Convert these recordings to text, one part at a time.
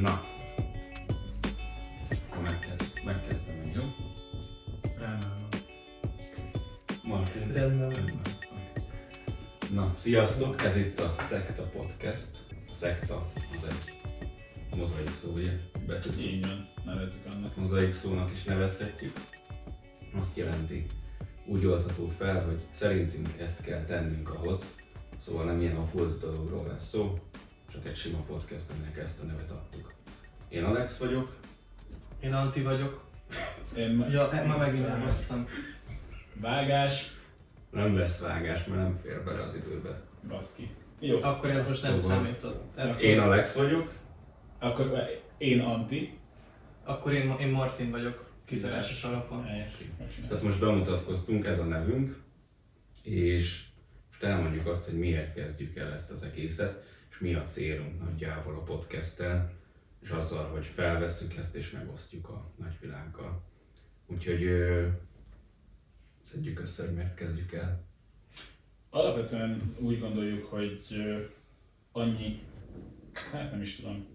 Na. Akkor megkezd, megkezdem én, jó? Martin. Na, sziasztok! Ez itt a Szekta Podcast. A Szekta az egy mozaik szó, ugye? Betűszó. Így van, nevezzük annak. Mozaik szónak is nevezhetjük. Azt jelenti, úgy oldható fel, hogy szerintünk ezt kell tennünk ahhoz, szóval nem ilyen okult dologról lesz szó, csak egy sima podcast, aminek ezt a nevet adtuk. Én Alex vagyok, Én Anti vagyok. Én Ja, ma megint elhoztam. vágás, nem lesz vágás, mert nem fér bele az időbe. baszki. Jó, Akkor ez most nem Szóval- számított. Én Alex vagyok, akkor én Anti. Akkor én, én Martin vagyok, kizárásos alapon. Tehát most bemutatkoztunk, ez a nevünk, és most elmondjuk azt, hogy miért kezdjük el ezt az egészet, és mi a célunk nagyjából a podcasttel, és azzal, hogy felvesszük ezt és megosztjuk a nagyvilággal. Úgyhogy szedjük össze, hogy miért kezdjük el. Alapvetően úgy gondoljuk, hogy annyi, hát nem is tudom,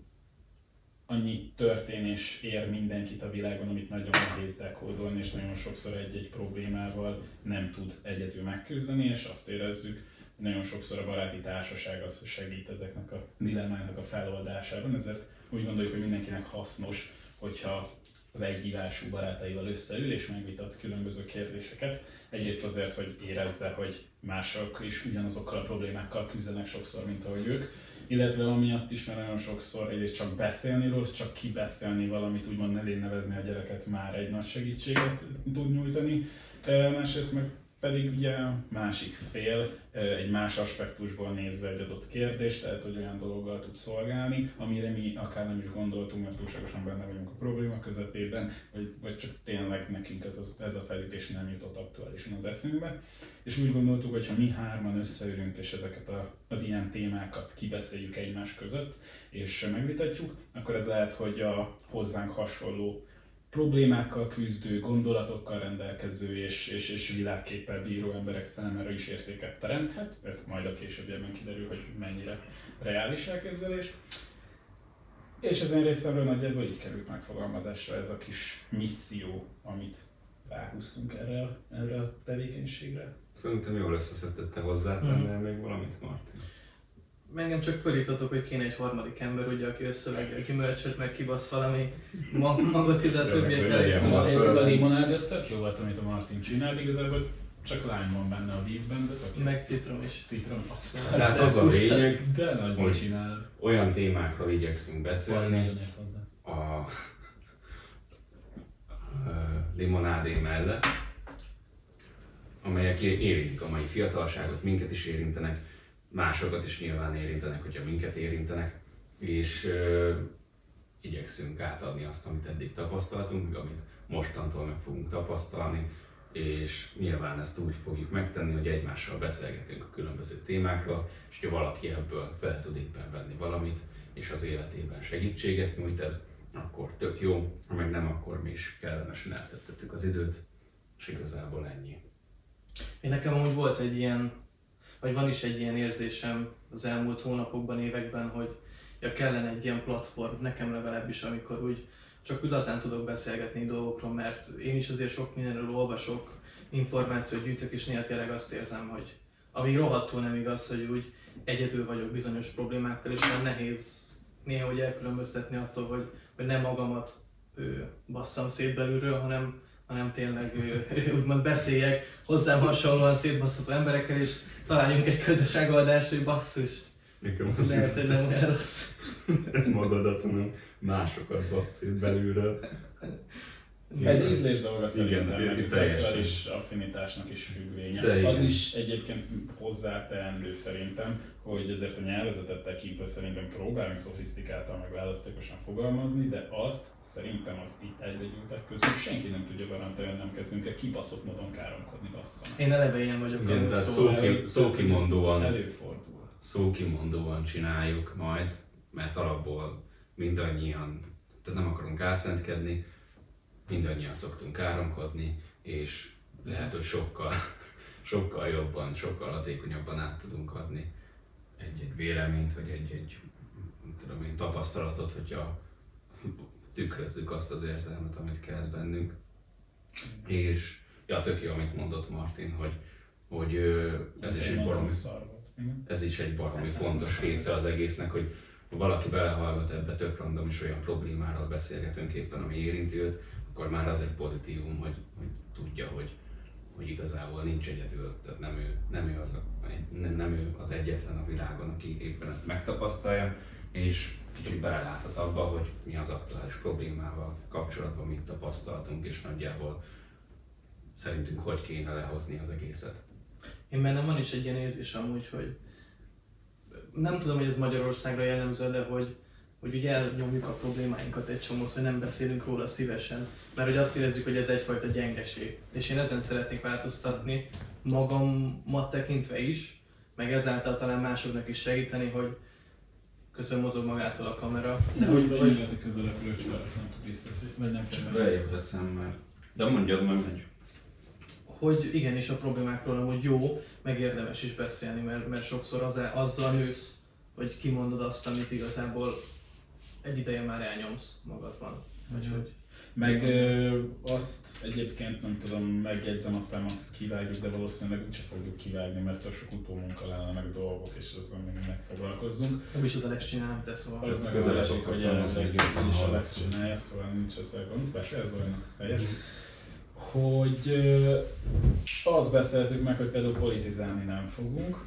annyi történés ér mindenkit a világon, amit nagyon nehéz dekódolni, és nagyon sokszor egy-egy problémával nem tud egyedül megküzdeni, és azt érezzük, nagyon sokszor a baráti társaság az segít ezeknek a dilemmáknak a feloldásában, ezért úgy gondoljuk, hogy mindenkinek hasznos, hogyha az egyívású barátaival összeül és megvitat különböző kérdéseket. Egyrészt azért, hogy érezze, hogy mások is ugyanazokkal a problémákkal küzdenek sokszor, mint ahogy ők, illetve amiatt is, mert nagyon sokszor egyrészt csak beszélni róla, csak kibeszélni valamit, úgymond nevén nevezni a gyereket már egy nagy segítséget tud nyújtani. Másrészt meg pedig ugye másik fél egy más aspektusból nézve egy adott kérdést, tehát hogy olyan dologgal tud szolgálni, amire mi akár nem is gondoltunk, mert túlságosan benne vagyunk a probléma közepében, vagy, vagy csak tényleg nekünk ez a, ez a felütés nem jutott aktuálisan az eszünkbe. És úgy gondoltuk, hogy ha mi hárman összeülünk és ezeket a, az ilyen témákat kibeszéljük egymás között, és megvitatjuk, akkor ez lehet, hogy a hozzánk hasonló problémákkal küzdő, gondolatokkal rendelkező és, és, és világképpel bíró emberek számára is értéket teremthet. Ez majd a későbbiekben kiderül, hogy mennyire reális elképzelés. És az én részemről nagyjából így került megfogalmazásra ez a kis misszió, amit ráhúztunk erre, a- erre a tevékenységre. Szerintem jól összeszedted te hozzátennél Mhm. még valamit, Martin. Engem csak fölhívtatok, hogy kéne egy harmadik ember, ugye, aki összeveggel gyümölcsöt, meg kibasz valami ma- magot ide, a többiek legyen szóval. a limonád, ez tök jó volt, amit a Martin csinált, igazából csak lány van benne a vízben, de tök. Meg citrom is. Citrom, azt Tehát az a lényeg, de nagyban hogy csinálod. olyan témákról igyekszünk beszélni, a ö, limonádé mellett, amelyek érintik a mai fiatalságot, minket is érintenek, másokat is nyilván érintenek, hogyha minket érintenek, és ö, igyekszünk átadni azt, amit eddig tapasztaltunk, amit mostantól meg fogunk tapasztalni, és nyilván ezt úgy fogjuk megtenni, hogy egymással beszélgetünk a különböző témákról, és ha valaki ebből fel tud éppen venni valamit, és az életében segítséget nyújt ez, akkor tök jó, ha meg nem, akkor mi is kellemesen eltöltöttük az időt, és igazából ennyi. Én nekem amúgy volt egy ilyen, vagy van is egy ilyen érzésem az elmúlt hónapokban, években, hogy ja, kellene egy ilyen platform, nekem legalábbis, amikor úgy csak igazán tudok beszélgetni dolgokról, mert én is azért sok mindenről olvasok, információt gyűjtök, és néha tényleg azt érzem, hogy ami rohadtul nem igaz, hogy úgy egyedül vagyok bizonyos problémákkal, és már nehéz néha úgy elkülönböztetni attól, hogy, hogy nem magamat ő, basszam szét belülről, hanem, hanem tényleg ő, ő, úgymond beszéljek hozzám hasonlóan szétbasszható emberekkel, és találjunk egy közös megoldást, hogy basszus. Nekem Ez lehet, hogy nem olyan rossz. magadat, hanem másokat bassz szét belülről. Ez ízlés dolga szerintem, Igen, meg teljesen. szexuális affinitásnak is függvénye. De az igen. is egyébként hozzáteendő szerintem, hogy ezért a nyelvezetet tekintve szerintem próbálunk szofisztikáltan meg választékosan fogalmazni, de azt szerintem az itt egybegyűltek közül senki nem tudja garantálni, hogy nem kezdünk el kibaszott módon káromkodni bassza. Én eleve ilyen vagyok, Igen, tehát szóval szó- szókimondóan. Előfordul. szókimondóan csináljuk majd, mert alapból mindannyian, tehát nem akarunk álszentkedni, mindannyian szoktunk káromkodni, és lehet, hogy sokkal, sokkal jobban, sokkal hatékonyabban át tudunk adni egy-egy véleményt, vagy egy-egy tudom én, tapasztalatot, hogyha tükrözzük azt az érzelmet, amit kell bennünk. És ja, tök jó, amit mondott Martin, hogy, hogy ö, ez is egy baromi, ez is egy baromi fontos része az egésznek, hogy ha valaki belehallgat ebbe, tök random és olyan problémáról beszélgetünk éppen, ami érinti őt, akkor már az egy pozitívum, hogy, hogy tudja, hogy, hogy igazából nincs egyedül, tehát nem ő, nem ő, az, a, nem, ő az egyetlen a világon, aki éppen ezt megtapasztalja, és kicsit beleláthat abba, hogy mi az aktuális problémával kapcsolatban mit tapasztaltunk, és nagyjából szerintünk hogy kéne lehozni az egészet. Én bennem van is egy ilyen érzés amúgy, hogy nem tudom, hogy ez Magyarországra jellemző, de hogy, hogy ugye elnyomjuk a problémáinkat egy csomó, hogy nem beszélünk róla szívesen, mert hogy azt érezzük, hogy ez egyfajta gyengeség. És én ezen szeretnék változtatni, magamat tekintve is, meg ezáltal talán másoknak is segíteni, hogy közben mozog magától a kamera. De hogy, hogy, hogy hogy lehet, hogy közelebb arra nem tud vissza, vagy nem Csak veszem már. De mondjad meg, hogy hogy igenis a problémákról amúgy jó, meg érdemes is beszélni, mert, mert sokszor az, azzal nősz, hogy kimondod azt, amit igazából egy ideje már elnyomsz magadban. Vagy Mhm. hogy Meg ö, azt egyébként nem tudom, megjegyzem, aztán max kivágjuk, de valószínűleg úgyse fogjuk kivágni, mert tök sok utómunka lenne, meg dolgok, és azzal még megfoglalkozzunk. nem is az a legcsinálom, te szóval. Az meg az esik, hogy jelenleg is a hallgassuk. Lex csinálja, szóval nincs ezzel gond, persze bajnak helyes. Hogy ö, azt beszéltük meg, hogy például politizálni nem fogunk,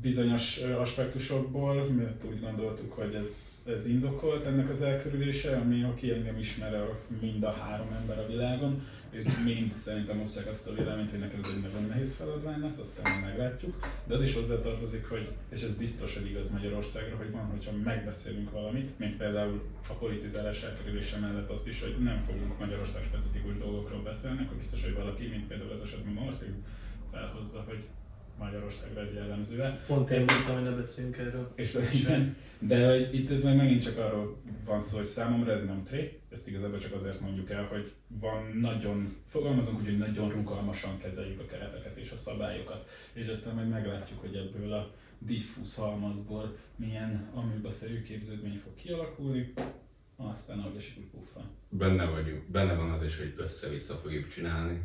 bizonyos aspektusokból, mert úgy gondoltuk, hogy ez, ez indokolt ennek az elkerülése, ami aki engem ismer mind a három ember a világon, ők mind szerintem osztják azt a véleményt, hogy nekem ez egy nagyon nehéz feladvány lesz, aztán meglátjuk. De az is hozzátartozik, hogy, és ez biztos, hogy igaz Magyarországra, hogy van, hogyha megbeszélünk valamit, mint például a politizálás elkerülése mellett azt is, hogy nem fogunk Magyarország specifikus dolgokról beszélni, akkor biztos, hogy valaki, mint például ez esetben Martin, felhozza, hogy Magyarországra ez jellemző Pont én mondtam, hogy ne beszéljünk erről. és igen, de itt ez meg megint csak arról van szó, hogy számomra ez nem tré, ezt igazából csak azért mondjuk el, hogy van nagyon, fogalmazunk úgy, hogy nagyon rugalmasan kezeljük a kereteket és a szabályokat, és aztán majd meglátjuk, hogy ebből a diffúz halmazból milyen aműbaszerű képződmény fog kialakulni, aztán ahogy esik úgy puffa. benne vagyunk, benne van az is, hogy össze-vissza fogjuk csinálni,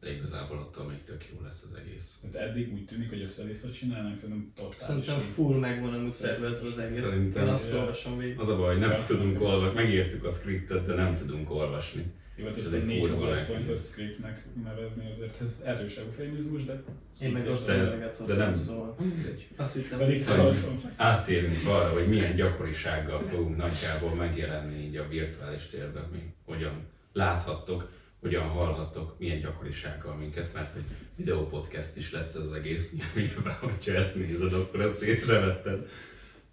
de igazából attól még tök jó lesz az egész. Ez eddig úgy tűnik, hogy össze-vissza csinálnak, szerintem totálisan. Szerintem full megvan amúgy szervezve az egész. Szerintem- Én azt olvasom végig. Az a baj, hogy nem tudunk olvasni, megírtuk a scriptet, de nem tudunk olvasni. Jó, hát Ez ezt egy a négy nehéz. pointos scriptnek nevezni, azért ez erős eufémizmus, de Én meg De- szöveget de hoztam, nem. szóval. Azt hittem, pedig hogy szalacom. Áttérünk arra, hogy milyen gyakorisággal fogunk nagyjából megjelenni így a virtuális térben, mi hogyan láthattok, hogyan hallhattok, milyen gyakorisággal minket, mert hogy videópodcast is lesz ez az egész, nyilván, hogyha ezt nézed, akkor ezt észrevetted,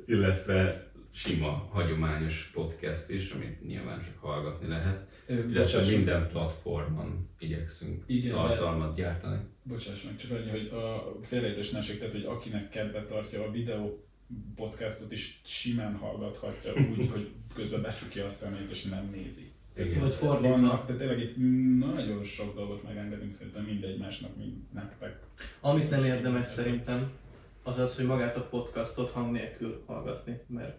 illetve sima, hagyományos podcast is, amit nyilván csak hallgatni lehet, illetve minden platformon igyekszünk Igen, tartalmat gyártani. bocsáss meg, csak annyi, hogy a félrejtés ne tehát hogy akinek kedve tartja a videó podcastot is simán hallgathatja úgy, hogy közben becsukja a szemét és nem nézi. Igen. Vagy fordítva. Vannak, de tényleg itt nagyon sok dolgot megengedünk szerintem mindegy másnak, mint nektek. Amit nem érdemes szerintem, az az, hogy magát a podcastot hang nélkül hallgatni, mert,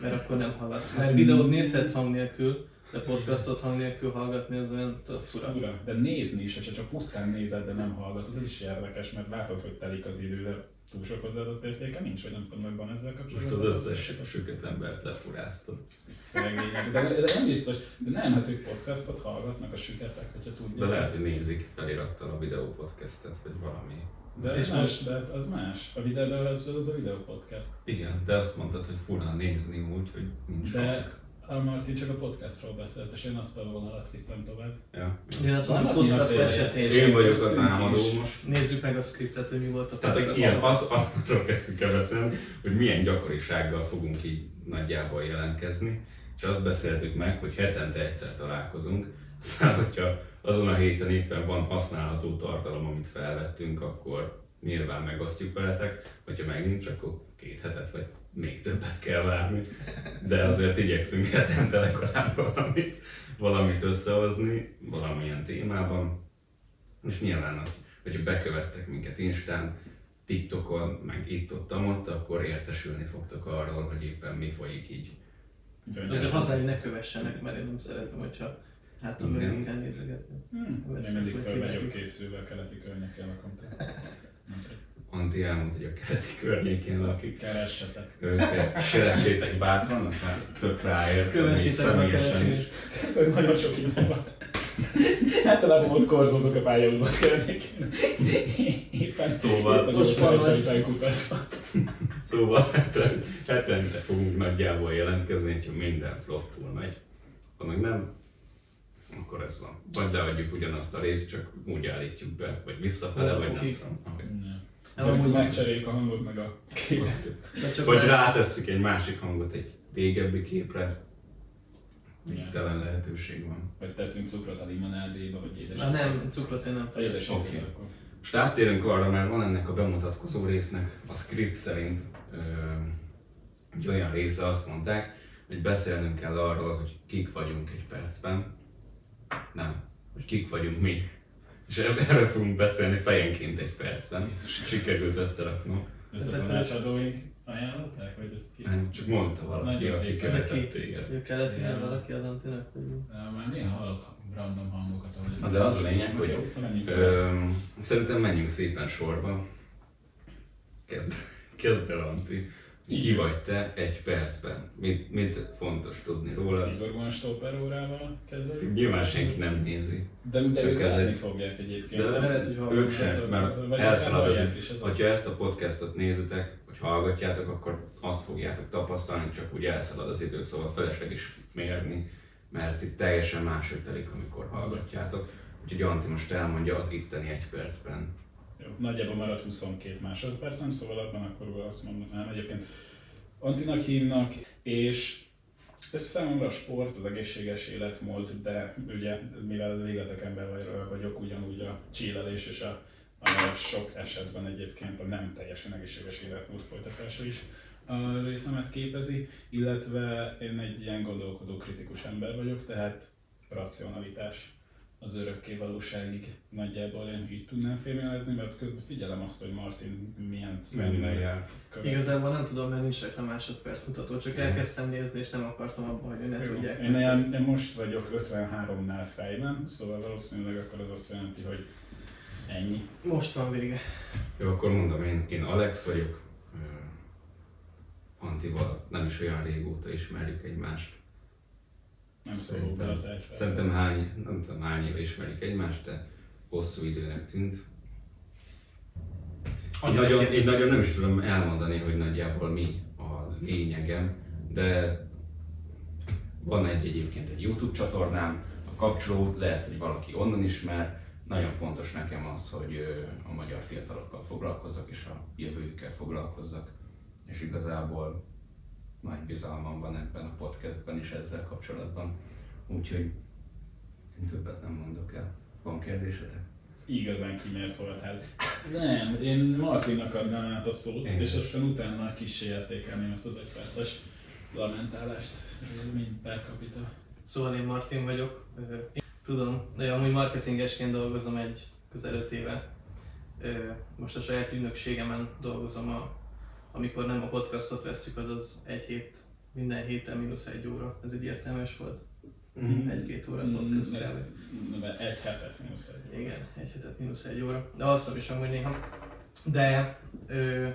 mert akkor nem hallasz. Mert videót nézhetsz hang nélkül, de podcastot hang nélkül hallgatni az olyan szura. Ura, de nézni is, hogyha csak pusztán nézed, de nem hallgatod, ez is érdekes, mert látod, hogy telik az idő, de túl sok hozzáadott értéke nincs, vagy nem tudom, hogy van ezzel Most kapcsolatban. az összes süket embert lefuráztad. Szegények. De, de nem biztos, de nem, hát ők podcastot hallgatnak a süketek, hogyha tudják. De lehet, hogy nézik felirattal a videópodcastet, vagy valami. De És ez más, most- de hát az más. A videó, de az, az a videó podcast. Igen, de azt mondtad, hogy furán nézni úgy, hogy nincs De- hang. A Martin csak a podcastról beszélt, és én azt a vonalat vittem tovább. Ja. Én azt mondom, Vannak podcast esetén Én vagyok az Köztünk támadó most. Nézzük meg a scriptet, hogy mi volt a Tehát ilyen, az, arról kezdtük el beszélni, hogy milyen gyakorisággal fogunk így nagyjából jelentkezni, és azt beszéltük meg, hogy hetente egyszer találkozunk, aztán hogyha azon a héten éppen van használható tartalom, amit felvettünk, akkor nyilván megosztjuk veletek, hogyha meg nincs, akkor két hetet vagy még többet kell várni. De azért igyekszünk hetente legalább valamit, valamit összehozni, valamilyen témában. És nyilván, hogyha bekövettek minket Instán, TikTokon, meg itt ott, ott, akkor értesülni fogtok arról, hogy éppen mi folyik így De azért hazáig ne kövessenek, mert én nem szeretem, hogyha hát a mögünk kell nézegetni. Hmm, én mindig fel vagyok készülve a keleti nem tudom. Anti elmondta, hogy a keleti környékén lakik. Keressetek. Őket keresétek bátran, aztán tök ráérsz, meg a is. Ez egy nagyon sok idő van. Általában ott korzózok a pályaudvar környékén. Éppen Szóval- Most van kutatva. Szóval heten- hetente fogunk nagyjából jelentkezni, hogyha minden flottul megy. Ha meg nem, akkor ez van. Vagy leadjuk ugyanazt a részt, csak úgy állítjuk be, vagy visszafele, vagy nem Hónapokig. tudom. ahogy- Nem, Nem, amúgy megcseréljük a hangot meg a képet. De csak Vagy rá- rátesszük egy másik hangot egy régebbi képre. Végtelen lehetőség van. Vagy teszünk cukrot a limonádéba, vagy édes. Na nem, cukrot én nem fejezem. Oké. akkor. Most áttérünk arra, mert van ennek a bemutatkozó résznek a script szerint ö, egy olyan része, azt mondták, hogy beszélnünk kell arról, hogy kik vagyunk egy percben. Nem, hogy kik vagyunk mi. És erre erről fogunk beszélni fejenként egy percben. Sikerült összeraknom. Ezt a Ezek tanácsadóink ajánlották, vagy ezt ki? Nem, Csak mondta valaki, Nagyon aki követett téged. Ő kellett ilyen valaki az antinak, Már néha hallok random hangokat, ahogy... Na de az a lényeg, hogy. Ö, szerintem menjünk szépen sorba. Kezd, kezd el, Anti. Ki vagy te egy percben? Mit, mit fontos tudni róla? Szigorúan stopper órával kezdődik. Nyilván senki nem nézi. De, de Csak ők ez egy- fogják egyébként. De lehet, hogy ők sem, mert elszalad az hallják is, ez az. Ha ezt a podcastot nézitek, vagy hallgatjátok, akkor azt fogjátok tapasztalni, csak úgy elszalad az idő, szóval felesleges mérni, mert itt teljesen máshogy telik, amikor hallgatjátok. Úgyhogy Anti most elmondja az itteni egy percben. Jó, nagyjából maradt 22 másodpercem, szóval abban akkor azt mondanám egyébként Antinak hívnak, és számomra a sport, az egészséges életmód, de ugye mivel végletek ember vagy- vagyok, ugyanúgy a csillelés és a, a sok esetben egyébként a nem teljesen egészséges életmód folytatása is a részemet képezi, illetve én egy ilyen gondolkodó kritikus ember vagyok, tehát racionalitás az örökké valóságig nagyjából én így tudnám félmelezni, mert közben figyelem azt, hogy Martin milyen szemmel. Igazából nem tudom, mert nincs rajta másodperc mutató, csak Mhm. elkezdtem nézni, és nem akartam abba, hogy ne Jó, tudják. Én, ilyen, én most vagyok 53-nál fejben, szóval valószínűleg akkor az azt jelenti, hogy ennyi. Most van vége. Jó, akkor mondom, én, én Alex vagyok. Antival nem is olyan régóta ismerjük egymást. Nem Szerintem, szerintem hány, nem tudom hány éve ismerjük egymást, de hosszú időnek tűnt. Így nagyon, így nagyon nem is tudom elmondani, hogy nagyjából mi a lényegem, de van egy egyébként egy YouTube csatornám, a kapcsoló, lehet, hogy valaki onnan ismer. Nagyon fontos nekem az, hogy a magyar fiatalokkal foglalkozzak, és a jövőjükkel foglalkozzak. És igazából nagy bizalmam van ebben a podcastben is ezzel kapcsolatban. Úgyhogy én többet nem mondok el. Van kérdésetek? Igazán kimért voltál. Nem, én Martinnak adnám át a szót, Én és aztán utána kis értékelném ezt az egyperces lamentálást, mint per capita. Szóval én Martin vagyok. Tudom, de amúgy marketingesként dolgozom egy közel öt éve. Most a saját ügynökségemen dolgozom, a, amikor nem a podcastot vesszük, azaz egy hét, minden héten mínusz egy óra. Ez így értelmes volt? Egy-két óra podcast Mm, Egy hetet mínusz egy. Igen, egy hetet mínusz egy óra. De alszom is amúgy néha. De ö,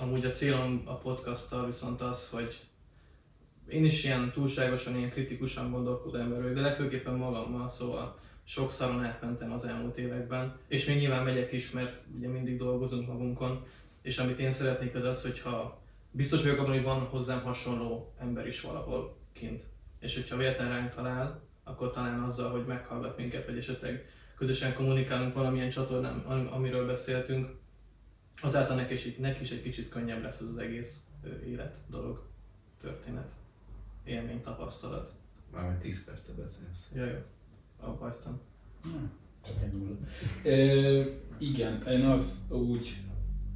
amúgy a célom a podcasttal viszont az, hogy én is ilyen túlságosan, ilyen kritikusan gondolkodó ember vagyok, de legfőképpen magammal, szóval sok szaron átmentem az elmúlt években, és még nyilván megyek is, mert ugye mindig dolgozunk magunkon, és amit én szeretnék az az, hogyha biztos vagyok abban, hogy van hozzám hasonló ember is valahol kint. És hogyha véletlen ránk talál, akkor talán azzal, hogy meghallgat minket, vagy esetleg közösen kommunikálunk valamilyen csatornán, am- amiről beszéltünk, azáltal neki is, neki is egy kicsit könnyebb lesz az egész élet, dolog, történet, élmény, tapasztalat. Már 10 perce beszélsz. Jaj, jó, abba hagytam. Hm, Csak egy nulla. Ö, igen, én az úgy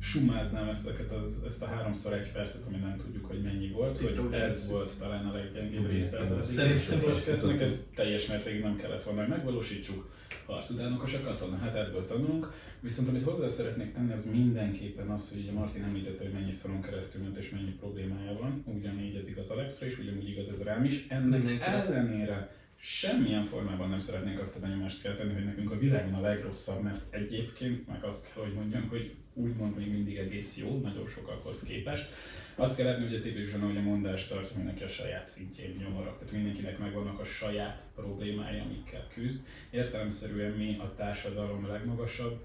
sumáznám ezeket az, ezt a háromszor egy percet, ami nem tudjuk, hogy mennyi volt, Itt hogy ez volt talán a leggyengébb része az szerintem podcastnek, ezt teljes mértékig nem kellett volna, hogy megvalósítsuk. Harc utánokos a katona, hát ebből tanulunk. Viszont amit hozzá szeretnék tenni, az mindenképpen az, hogy ugye Martin említette, hogy mennyi szoron keresztül ment és mennyi problémája van. Ugyanígy ez igaz Alexra is, ugyanúgy igaz ez rám is. Ennek Mindenkire. ellenére semmilyen formában nem szeretnénk azt a benyomást kelteni, hogy nekünk a világon a legrosszabb, mert egyébként meg azt kell, hogy mondjam, hogy úgymond még mindig egész jó, nagyon sokakhoz képest. Azt kell látni, hogy a típus hogy a mondást tartja, hogy neki a saját szintjén nyomorak. Tehát mindenkinek megvannak a saját problémái, amikkel küzd. Értelemszerűen mi a társadalom legmagasabb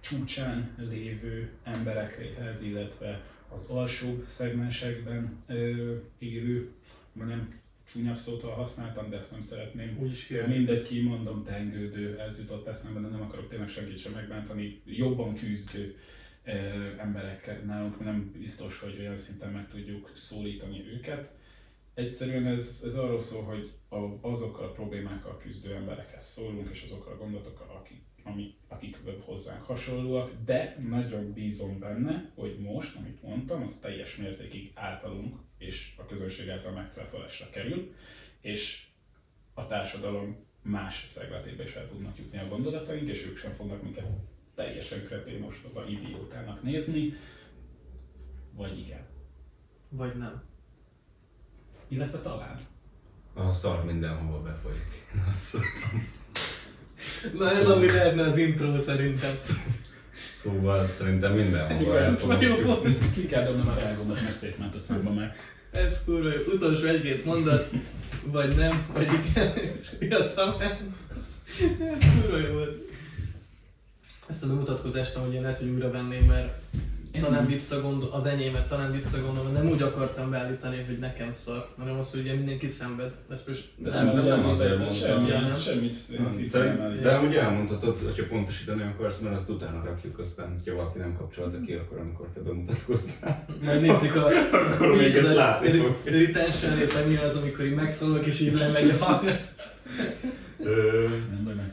csúcsán lévő emberekhez, illetve az alsóbb szegmensekben ö, élő, mondjam, csúnyabb szót használtam, de ezt nem szeretném Úgy is kell. Mindegy, kimondom, tengődő, ez jutott eszembe, de nem akarok tényleg senkit sem megbántani. Jobban küzdő ö, emberekkel nálunk nem biztos, hogy olyan szinten meg tudjuk szólítani őket. Egyszerűen ez, ez arról szól, hogy a, azokkal a problémákkal küzdő emberekhez szólunk, és azokkal a gondolatokkal, akik, amik, akik hozzánk hasonlóak, de nagyon bízom benne, hogy most, amit mondtam, az teljes mértékig általunk és a közönség által megcáfolásra kerül, és a társadalom más szegletébe is el tudnak jutni a gondolataink, és ők sem fognak minket teljesen kretén ostoba idiótának nézni, vagy igen. Vagy nem. Illetve talán. A szar mindenhova befolyik. Azt mondtam. Na ez ami lehetne az intro szerintem. Szóval szerintem mindenhova el fogunk Jó. jutni. Ki kell dobnom a reagómat, mert szétment a szembe meg. Ez kurva jó. Utolsó egy-két mondat, vagy nem, vagy igen, és írtam Ez kurva jó volt. Ezt a bemutatkozást amúgy én lehet, hogy újra venném, mert talán visszagondol, az enyémet talán visszagondolom, nem úgy akartam beállítani, hogy nekem szar, hanem az, hogy ugye mindenki szenved. Ezt most De Nem, szerintem nem nem azért mondtam. Semmit, Ja, nem? semmit Nem, De amúgy elmondhatod, hogyha pontosítani akarsz, mert azt utána rakjuk, aztán, hogyha valaki nem kapcsolta ki, akkor amikor te bemutatkoztál. majd nézzük a... Akkor még ezt látni fog. Retention rate, mi az, amikor így megszólok és így lemegy a hallgat. Ö.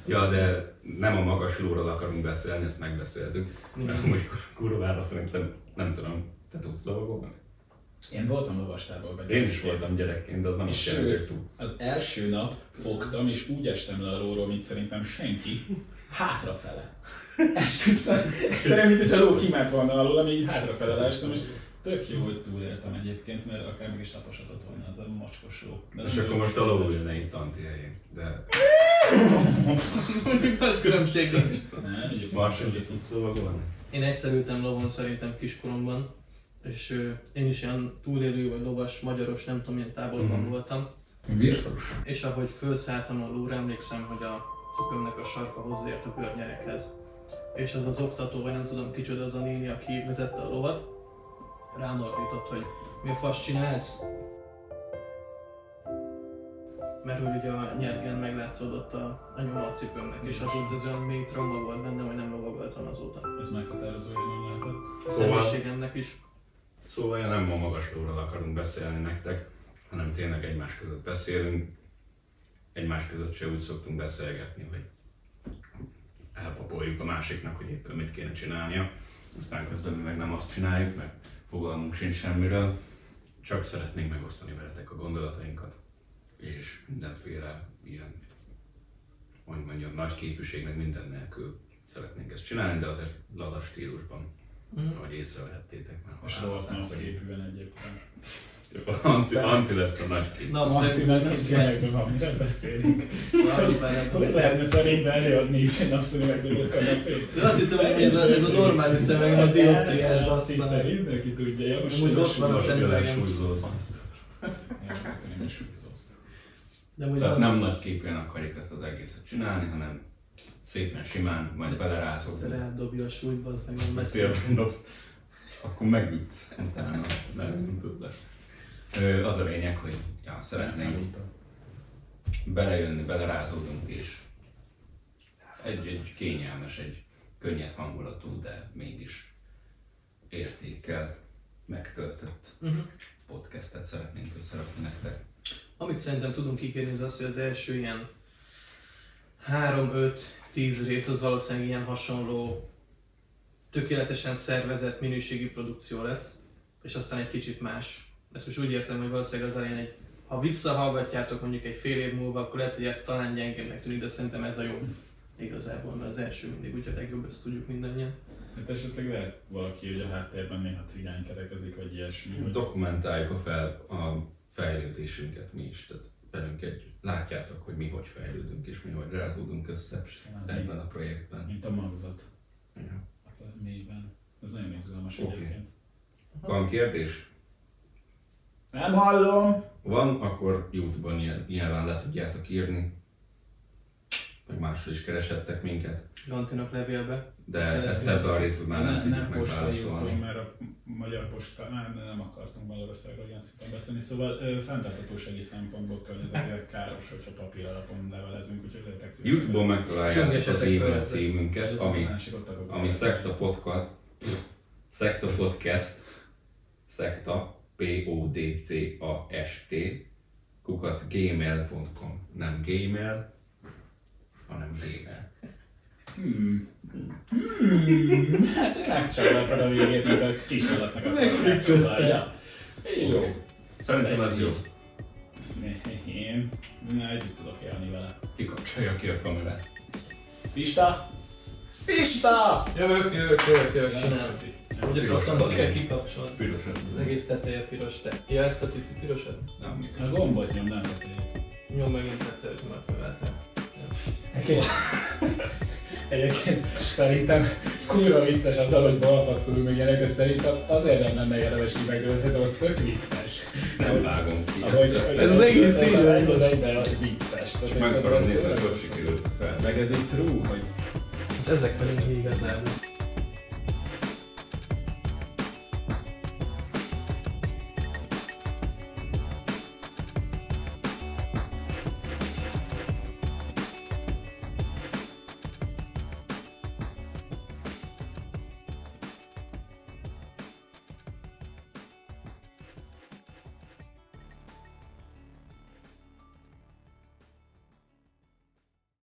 Ja, de nem a magas lóról akarunk beszélni, ezt megbeszéltük. Mert amúgy kurvára szerintem, nem tudom, te tudsz lovagolni? Én voltam lovastárban vagy. Én is voltam gyerekként, de az nem És azt jelenti, hogy tudsz. Az első nap fogtam, és úgy estem le a lóról, mint szerintem senki, hátrafele. Esküszöm, egyszerűen, mint hogyha a ló kiment volna alul, ami így hátrafele leestem, és tök jó, hogy túléltem egyébként, mert akár meg is taposodott volna az a mocskos ló. De És akkor most a ló ülne itt Anti helyén. De Nagy különbség nincs. Nem, hogy tudsz lovagolni? Én egyszer ültem lovon szerintem kiskoromban, és ö, én is ilyen túlélő vagy lovas, magyaros, nem tudom milyen táborban Mhm. voltam. Virtus. És ahogy felszálltam a lóra, emlékszem, hogy a cipőmnek a sarka hozzáért a bőrnyerekhez. És az az oktató, vagy nem tudom kicsoda az a néni, aki vezette a lovat, rám ordított, hogy mi a fasz csinálsz? Mert hogy ugye a nyergen meglátszódott a, a nyoma a cipőmnek, és azóta az olyan mély trauma volt bennem, hogy nem lovagoltam azóta. Ez meghatározó élmény lehetett. A Szóval- személyiségemnek is. Szóval nem a magas lóról akarunk beszélni nektek, hanem tényleg egymás között beszélünk. Egymás között se úgy szoktunk beszélgetni, hogy elpapoljuk a másiknak, hogy éppen mit kéne csinálnia. Aztán közben mi meg nem azt csináljuk, mert fogalmunk sincs semmiről. Csak szeretnénk megosztani veletek a gondolatainkat, és mindenféle ilyen, hogy mondjam, nagy képűség, meg minden nélkül szeretnénk ezt csinálni, de azért lazas stílusban, Mhm. ahogy észrevehettétek már. És nagy hogy- képűen egyébként. Anti, anti lesz a nagy kép. Na, meg nem van, mire beszélünk. Hogy lehetne szerényben előadni is egy napszemüvegről a kanapét? De azt hittem, hogy ez a, ez a normális szemeg, a dioptriás bassza. Mindenki tudja, ja, most Amúgy ott van a szemüvegem. Nem. De úgy Tehát nem nagy képűen akarjuk ezt az egészet csinálni, hanem szépen simán, majd belerázod. Aztán eldobja a súlyba, az meg nem Azt a megy. térben dobsz, akkor megütsz. Utána nem tud le. Ö, Az a lényeg, hogy ja, szeretnénk belejönni, belerázódunk, és egy, egy kényelmes, egy könnyed hangulatú, de mégis értékkel megtöltött Mhm. podcastet szeretnénk összerakni nektek. Amit szerintem tudunk kikérni, az az, hogy az első ilyen 3-5-10 rész az valószínűleg ilyen hasonló tökéletesen szervezett minőségi produkció lesz, és aztán egy kicsit más. Ezt most úgy értem, hogy valószínűleg az elején egy, ha visszahallgatjátok mondjuk egy fél év múlva, akkor lehet, hogy ez talán gyengébbnek tűnik, de szerintem ez a jobb. Igazából, mert az első mindig úgy a legjobb, ezt tudjuk mindannyian. Hát esetleg lehet valaki, hogy a háttérben néha cigány kerekezik, vagy ilyesmi. Hogy Dokumentáljuk a, fel, a fejlődésünket mi is, tehát velünk együtt. Látjátok, hogy mi hogy fejlődünk és mi hogy rázódunk össze még, ebben a projektben. mint a magzat Ja. a mélyben. Ez nagyon izgalmas Oké. egyébként. Van kérdés? Nem hallom! Van, akkor YouTube-on nyilv- nyilván le tudjátok írni. Meg máshol is keresettek minket. Gantinak levélbe. De Keresni. ezt ebbe a részben már nem, nem, tudjuk megválaszolni. mert a magyar posta, nem, nem akartunk Magyarországról ilyen szinten beszélni, szóval ö, fenntarthatósági szempontból környezetileg káros, hogyha papír alapon levelezünk, úgyhogy tényleg szívesen- Youtube-on megtaláljátok az e-mail címünket, ami, ami Sekta Podcast, Sekta Podcast, Sekta, P-O-D-C-A-S-T, kukac gmail.com. Nem gmail, hanem gmail. Hmm. Hmm. Ez megcsalapod a végét, mint a kis Megtrükközte. Ja. Jó. Szerintem ez jó. Én na, együtt tudok élni vele. Kikapcsolja ki a kamerát. Pista! Pista! Jövök, jövök, jövök, jövök, köszi. Ugye faszomba az kell kikapcsolni. Pirosan. Az egész teteje piros te. Ja, ezt a pici pirosat? Nem, A gombot nyom, nem tetejét. Nyom megint hogy már felvettem. Egyébként szerintem kurva vicces az, hogy balfaszkodunk meg ilyenek, de szerintem azért nem lenne érdemes kimegrőzni, de az tök vicces. nem vágom ki. Ahogy- Ezt, ez ezt, egész ez így egy az egyben az vicces. Tehát meg szerintem akarom ez nézni, hogy sikerült fel. Meg ez így true, hogy Ezek vagyunk mi igazából.